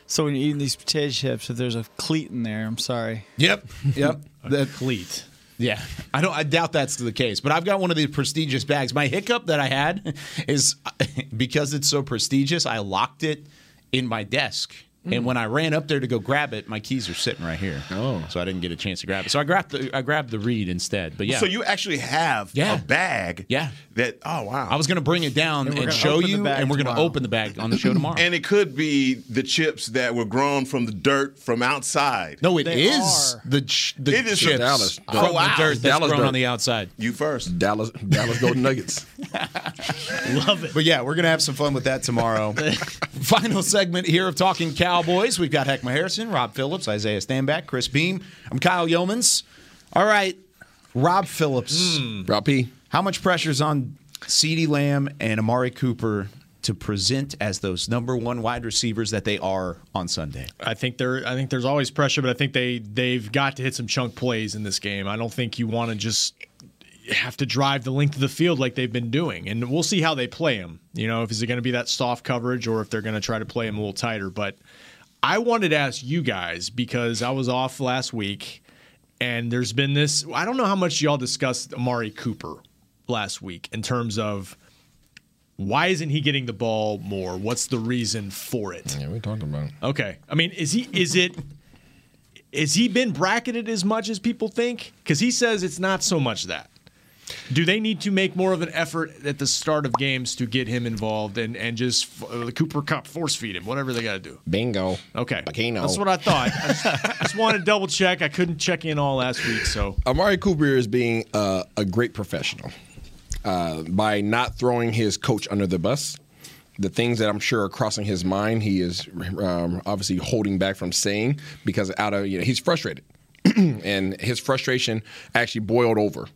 Is. So when you're eating these potato chips, if there's a cleat in there, I'm sorry. Yep, yep. The cleat. Yeah, I don't. I doubt that's the case. But I've got one of these prestigious bags. My hiccup that I had is because it's so prestigious. I locked it in my desk, and mm. when I ran up there to go grab it, my keys are sitting right here. Oh, so I didn't get a chance to grab it. So I grabbed the I grabbed the reed instead. But yeah, So you actually have Yeah. a bag. Yeah. That. Oh wow. I was going to bring it down And and, show you, and we're going to tomorrow. open the bag on the show tomorrow. And it could be the chips that were grown from the dirt from outside. no, it They is are. the ch- the It is chips Dallas. from Oh, wow. the dirt that's Dallas grown dirt. on the outside. You first. Dallas Dallas Golden Nuggets. Love it. But yeah, we're gonna have some fun with that tomorrow. Final segment here of Talking Cowboys. We've got Heckma Harrison, Rob Phillips, Isaiah Stanback, Chris Beam. I'm Kyle Youmans. All right, Rob Phillips. Hmm. Rob P. How much pressure is on CeeDee Lamb and Amari Cooper to present as those number one wide receivers that they are on Sunday? I think there. I think there's always pressure, but I think they they've got to hit some chunk plays in this game. I don't think you want to just have to drive the length of the field like they've been doing, and we'll see how they play him. You know, if is it going to be that soft coverage or if they're going to try to play him a little tighter. But I wanted to ask you guys because I was off last week, and there's been this. I don't know how much y'all discussed Amari Cooper last week in terms of. Why isn't he getting the ball more? What's the reason for it? Yeah, we talked about it. Okay. I mean, is he is it is he been bracketed as much as people think? Because he says it's not so much that. Do they need to make more of an effort at the start of games to get him involved and and just uh, the Cooper Kupp force feed him, whatever they got to do? Bingo. Okay, Bacino. that's what I thought. I just, I just wanted to double check. I couldn't check in all last week, so Amari Cooper is being uh, a great professional uh, by not throwing his coach under the bus. The things that I'm sure are crossing his mind, he is um, obviously holding back from saying because out of you know he's frustrated, and his frustration actually boiled over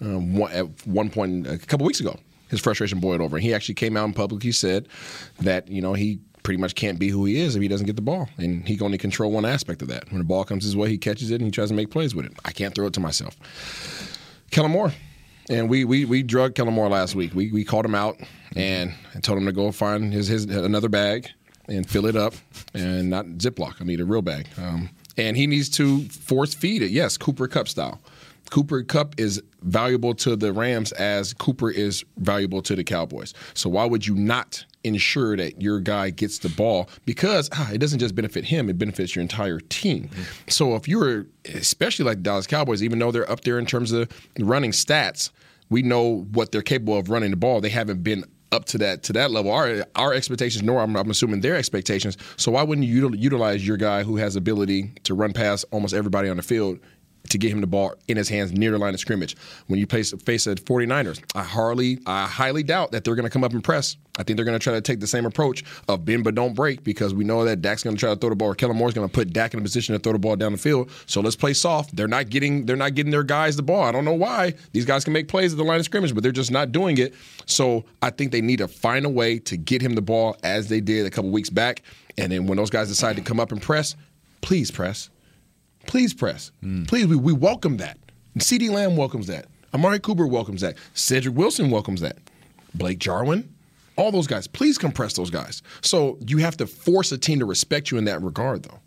um, one, at one point a couple weeks ago. His frustration boiled over, and he actually came out in public. He said that you know he pretty much can't be who he is if he doesn't get the ball, and he can only control one aspect of that. When the ball comes his way, he catches it and he tries to make plays with it. I can't throw it to myself. Kellen Moore. And we we we drugged Kellen Moore last week. We we called him out and told him to go find his his another bag and fill it up and not Ziploc. I need a real bag. Um, and he needs to force feed it. Yes, Cooper Kupp style. Cooper Kupp is valuable to the Rams as Cooper is valuable to the Cowboys. So why would you not ensure that your guy gets the ball? Because ah, it doesn't just benefit him; it benefits your entire team. So if you're, especially like the Dallas Cowboys, even though they're up there in terms of running stats, we know what they're capable of running the ball. They haven't been up to that to that level. Our our expectations, nor I'm, I'm assuming their expectations. So why wouldn't you utilize your guy who has ability to run past almost everybody on the field? To get him the ball in his hands near the line of scrimmage. When you face, face the 49ers, I hardly, I highly doubt that they're going to come up and press. I think they're going to try to take the same approach of bend but don't break because we know that Dak's going to try to throw the ball, or Kellen Moore's going to put Dak in a position to throw the ball down the field. So let's play soft. They're not getting, they're not getting their guys the ball. I don't know why. These guys can make plays at the line of scrimmage, but they're just not doing it. So I think they need to find a way to get him the ball as they did a couple weeks back. And then when those guys decide to come up and press, please press. Please press. Please, we, we welcome that. CeeDee Lamb welcomes that. Amari Cooper welcomes that. Cedric Wilson welcomes that. Blake Jarwin, all those guys. Please compress those guys. So you have to force a team to respect you in that regard, though.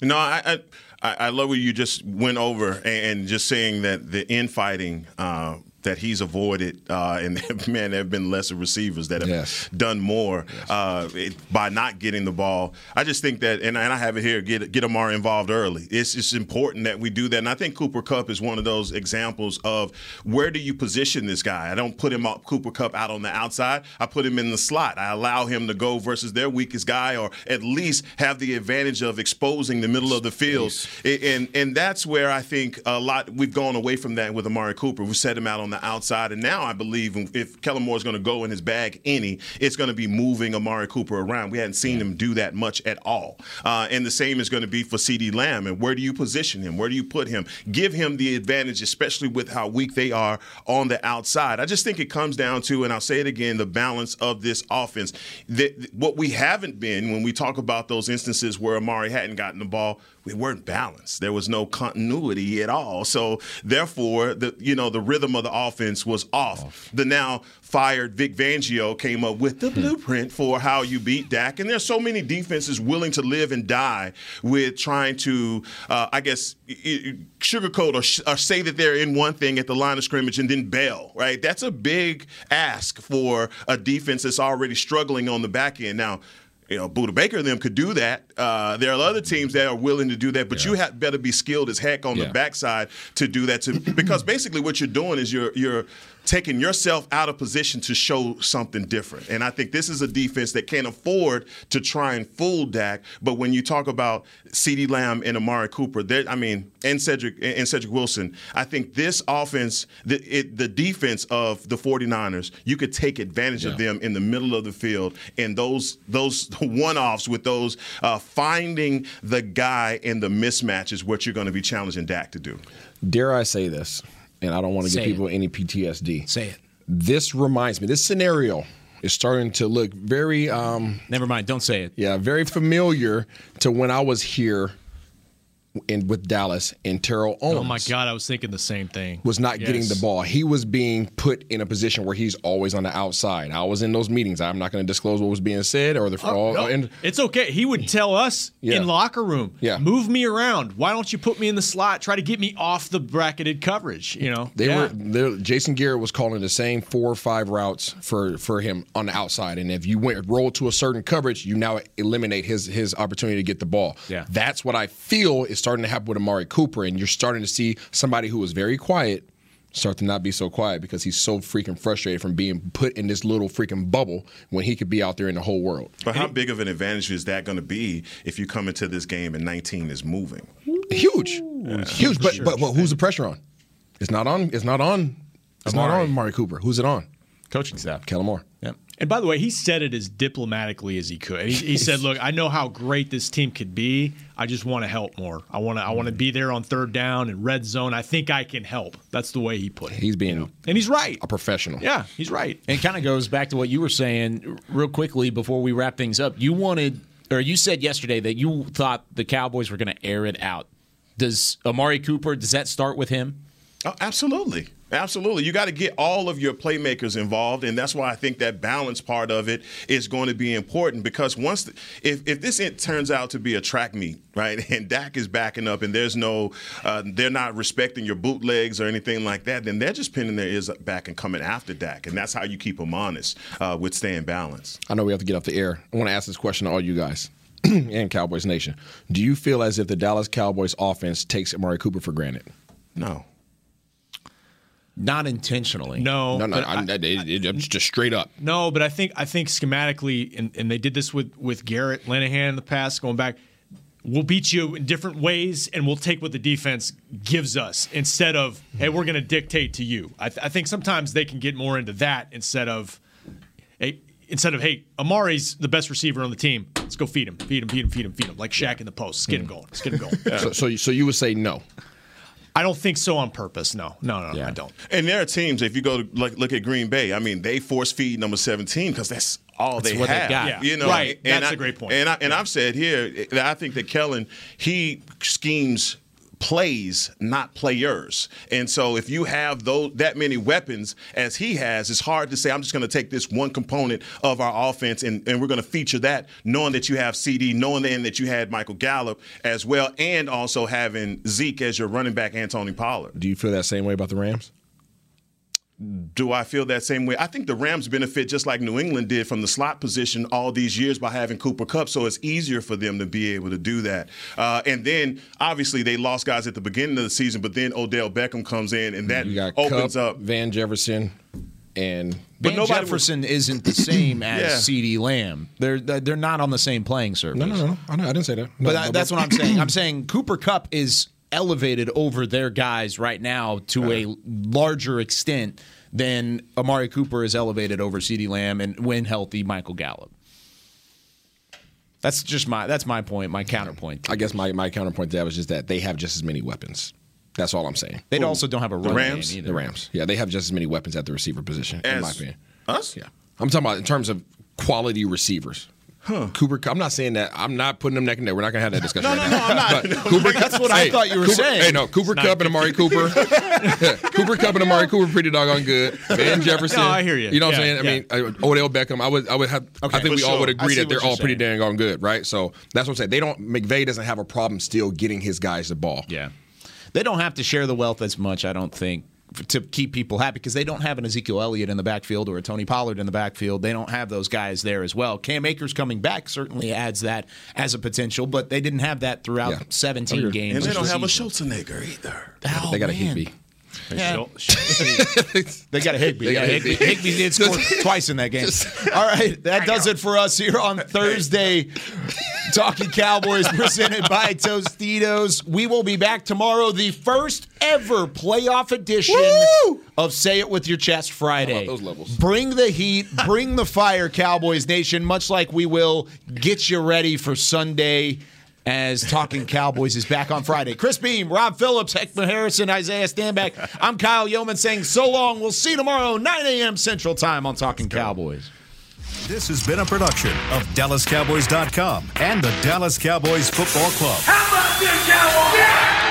No, I, I I love what you just went over and, and just saying that the infighting uh, that he's avoided, uh, and man, there have been lesser receivers that have Yes. done more uh, it, by not getting the ball. I just think that, and, and I have it here, get get Amari involved early. It's it's important that we do that, and I think Cooper Kupp is one of those examples of where do you position this guy. I don't put him up Cooper Kupp out on the outside. I put him in the slot. I allow him to go versus their weakest guy, or at least have the advantage of exposing the middle of the field. And and that's where I think a lot we've gone away from that with Amari Cooper. We set him out on the outside. And now I believe if Kellen Moore is going to go in his bag any, it's going to be moving Amari Cooper around. We hadn't seen him do that much at all. Uh, and the same is going to be for CeeDee Lamb. And where do you position him? Where do you put him? Give him the advantage, especially with how weak they are on the outside. I just think it comes down to, and I'll say it again, the balance of this offense. The, what we haven't been when we talk about those instances where Amari hadn't gotten the ball, we weren't balanced. There was no continuity at all. So therefore, the you know the rhythm of the offense was off. off. The now fired Vic Fangio came up with the hmm. blueprint for how you beat Dak. And there's so many defenses willing to live and die with trying to, uh, I guess, sugarcoat or, sh- or say that they're in one thing at the line of scrimmage and then bail. Right? That's a big ask for a defense that's already struggling on the back end. Now you know, Budda Baker and them could do that. Uh, there are other teams that are willing to do that, but yeah. you have better be skilled as heck on yeah. the backside to do that. To because basically what you're doing is you're you're taking yourself out of position to show something different. And I think this is a defense that can't afford to try and fool Dak. But when you talk about CeeDee Lamb and Amari Cooper, I mean, and Cedric and Cedric Wilson, I think this offense, the, it, the defense of the 49ers, you could take advantage yeah. of them in the middle of the field. And those those one-offs with those uh, finding the guy in the mismatch is what you're going to be challenging Dak to do. Dare I say this? And I don't want to give people any PTSD. Say it. This reminds me. This scenario is starting to look very. Um, Never mind. Don't say it. Yeah, very familiar to when I was here in with Dallas and Terrell Owens. Oh my God, I was thinking the same thing. Was not yes. getting the ball. He was being put in a position where he's always on the outside. I was in those meetings. I'm not going to disclose what was being said or the. Oh, no. and, it's okay. He would tell us yeah. in locker room, yeah. move me around. Why don't you put me in the slot? Try to get me off the bracketed coverage. You know, they yeah. were. Jason Garrett was calling the same four or five routes for for him on the outside, and if you went roll to a certain coverage, you now eliminate his his opportunity to get the ball. Yeah, that's what I feel is starting to happen with Amari Cooper, and you're starting to see somebody who was very quiet start to not be so quiet because he's so freaking frustrated from being put in this little freaking bubble when he could be out there in the whole world. But how big of an advantage is that going to be if you come into this game and 19 is moving? Huge, yeah. huge. But, but but who's the pressure on? It's not on. It's not on. It's Amari. not on Amari Cooper. Who's it on? Coaching staff. Kellen Moore. Yep. And by the way, he said it as diplomatically as he could. He, he said, "Look, I know how great this team could be. I just want to help more. I want to. I want to be there on third down and red zone. I think I can help." That's the way he put it. He's being, you know? and he's right. A professional. Yeah, he's right. And kind of goes back to what you were saying real quickly before we wrap things up. You wanted, or you said yesterday that you thought the Cowboys were going to air it out. Does Amari Cooper? Does that start with him? Oh, absolutely. Absolutely. You got to get all of your playmakers involved. And that's why I think that balance part of it is going to be important because once, the, if, if this turns out to be a track meet, right, and Dak is backing up and there's no, uh, they're not respecting your bootlegs or anything like that, then they're just pinning their ears back and coming after Dak. And that's how you keep them honest uh, with staying balanced. I know we have to get off the air. I want to ask this question to all you guys. and Cowboys Nation. Do you feel as if the Dallas Cowboys offense takes Amari Cooper for granted? No. Not intentionally. No, no, no. I, it, it, just straight up. No, but I think I think schematically, and, and they did this with with Garrett Linehan in the past, going back. We'll beat you in different ways, and we'll take what the defense gives us instead of hey, we're going to dictate to you. I, th- I think sometimes they can get more into that instead of hey, instead of hey, Amari's the best receiver on the team. Let's go feed him, feed him, feed him, feed him, feed him, like Shaq in the post. Let's get him mm. going. Let's get him going. Yeah. So, so, so you would say no. I don't think so on purpose. No, no, no, yeah. I don't. And there are teams. If you go to look, look at Green Bay, I mean, they force feed number seventeen because that's all that's they what have. They got. Yeah. You know, right? And that's I, a great point. And I, and yeah. I've said here, that I think that Kellen he schemes plays, not players. And so if you have those that many weapons as he has, it's hard to say I'm just going to take this one component of our offense and, and we're going to feature that, knowing that you have CD, knowing then that you had Michael Gallup as well, and also having Zeke as your running back, Anthony Pollard. Do you feel that same way about the Rams? Do I feel that same way? I think the Rams benefit just like New England did from the slot position all these years by having Cooper Kupp, so it's easier for them to be able to do that. Uh, and then obviously they lost guys at the beginning of the season, but then Odell Beckham comes in and that opens Kupp, up Van Jefferson and but Van Jefferson was, isn't the same as yeah. CeeDee Lamb. They're they're not on the same playing surface. No, no, no. I, I didn't say that. No, but no, that's but, what I'm saying. I'm saying Cooper Kupp is elevated over their guys right now to a larger extent than Amari Cooper is elevated over CeeDee Lamb and when healthy Michael Gallup. That's just my that's my point, my counterpoint. I guess my, my counterpoint to that was just that they have just as many weapons. That's all I'm saying. They also don't have a The Rams. game either. The Rams. Yeah, they have just as many weapons at the receiver position, in my opinion. Us? Yeah, I'm talking about in terms of quality receivers. Cooper, I'm not saying that. I'm not putting them neck and neck. We're not gonna have that discussion. No, right no, now. no, I'm not. But Cooper, That's what I thought you were Cooper- saying. Hey, no, Cooper Kupp and Amari Cooper. Cooper Kupp and Amari Cooper pretty doggone good. Van Jefferson. No, I hear you. You know what Yeah, I'm saying? I mean, uh, Odell Beckham. I would, I would have. I think for we all would agree that they're what you're all pretty saying. dang on good, right? So that's what I'm saying. They don't. McVay doesn't have a problem still getting his guys the ball. Yeah. They don't have to share the wealth as much, I don't think, f- to keep people happy because they don't have an Ezekiel Elliott in the backfield or a Tony Pollard in the backfield. They don't have those guys there as well. Cam Akers coming back certainly adds that as a potential, but they didn't have that throughout Yeah. 17 games. And they don't the have a season. Schulzenegger either. Oh, they got a man. Higbee. Yeah. They got a Higbee. They got a Higby. Higbee. Higby did score twice in that game. All right, that does it for us here on Thursday. Talking Cowboys presented by Tostitos. We will be back tomorrow, the first ever playoff edition of Say It With Your Chest Friday. those levels? Bring the heat, bring the fire, Cowboys Nation, much like we will get you ready for Sunday as Talking Cowboys is back on Friday. Chris Beam, Rob Phillips, Heckman Harrison, Isaiah Stanback. I'm Kyle Youmans saying so long. We'll see you tomorrow, 9 a.m. Central Time on Talking Cowboys. This has been a production of DallasCowboys.com and the Dallas Cowboys Football Club. How about this, Cowboys?